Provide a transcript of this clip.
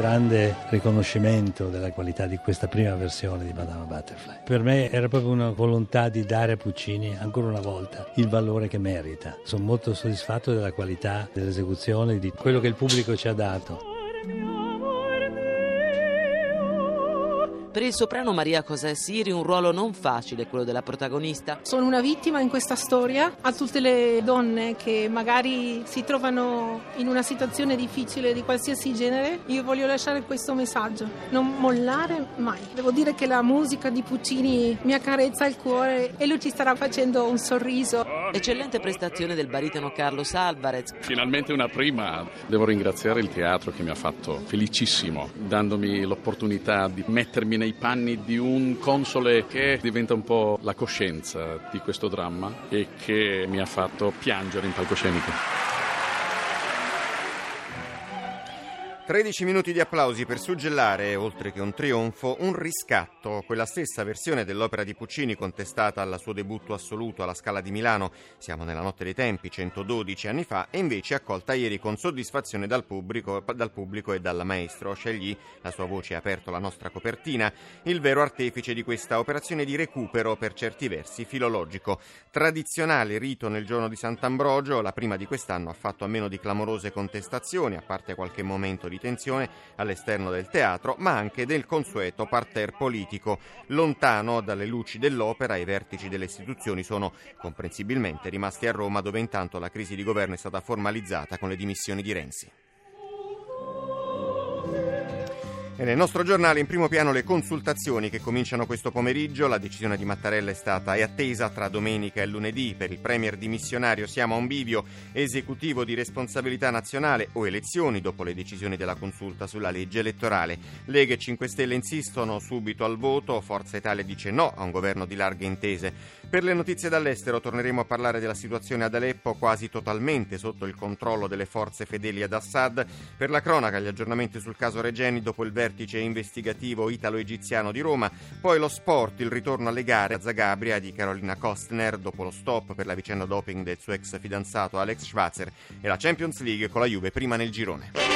grande riconoscimento della qualità di questa prima versione di Madame Butterfly. Per me era proprio una volontà di dare a Puccini ancora una volta il valore che merita. Sono molto soddisfatto della qualità dell'esecuzione, di quello che il pubblico ci ha dato. Per il soprano Maria Cosè Siri un ruolo non facile quello della protagonista. Sono una vittima in questa storia. A tutte le donne che magari si trovano in una situazione difficile di qualsiasi genere, io voglio lasciare questo messaggio. Non mollare mai. Devo dire che la musica di Puccini mi accarezza il cuore e lui ci starà facendo un sorriso. Eccellente prestazione del baritono Carlos Alvarez. Finalmente una prima. Devo ringraziare il teatro che mi ha fatto felicissimo, dandomi l'opportunità di mettermi nei panni di un console che diventa un po' la coscienza di questo dramma e che mi ha fatto piangere in palcoscenico. 13 minuti di applausi per suggellare, oltre che un trionfo, un riscatto, quella stessa versione dell'opera di Puccini contestata al suo debutto assoluto alla Scala di Milano, siamo nella notte dei tempi, 112 anni fa, e invece accolta ieri con soddisfazione dal pubblico, dal pubblico e dal maestro. Scegli, la sua voce ha aperto la nostra copertina, il vero artefice di questa operazione di recupero per certi versi filologico. Tradizionale rito nel giorno di Sant'Ambrogio, la prima di quest'anno ha fatto a meno di clamorose contestazioni, a parte qualche momento di tensione all'esterno del teatro, ma anche del consueto parterre politico. Lontano dalle luci dell'opera, i vertici delle istituzioni sono comprensibilmente rimasti a Roma, dove intanto la crisi di governo è stata formalizzata con le dimissioni di Renzi. E nel nostro giornale in primo piano le consultazioni che cominciano questo pomeriggio. La decisione di Mattarella è stata e attesa tra domenica e lunedì. Per il Premier dimissionario siamo a un bivio esecutivo di responsabilità nazionale o elezioni dopo le decisioni della consulta sulla legge elettorale. Lega e 5 Stelle insistono subito al voto. Forza Italia dice no a un governo di larghe intese. Per le notizie dall'estero torneremo a parlare della situazione ad Aleppo quasi totalmente sotto il controllo delle forze fedeli ad Assad. Per la cronaca gli aggiornamenti sul caso Regeni dopo il vertice vertice investigativo italo-egiziano di Roma, poi lo sport, il ritorno alle gare a Zagabria di Carolina Kostner dopo lo stop per la vicenda doping del suo ex fidanzato Alex Schwarzer e la Champions League con la Juve prima nel girone.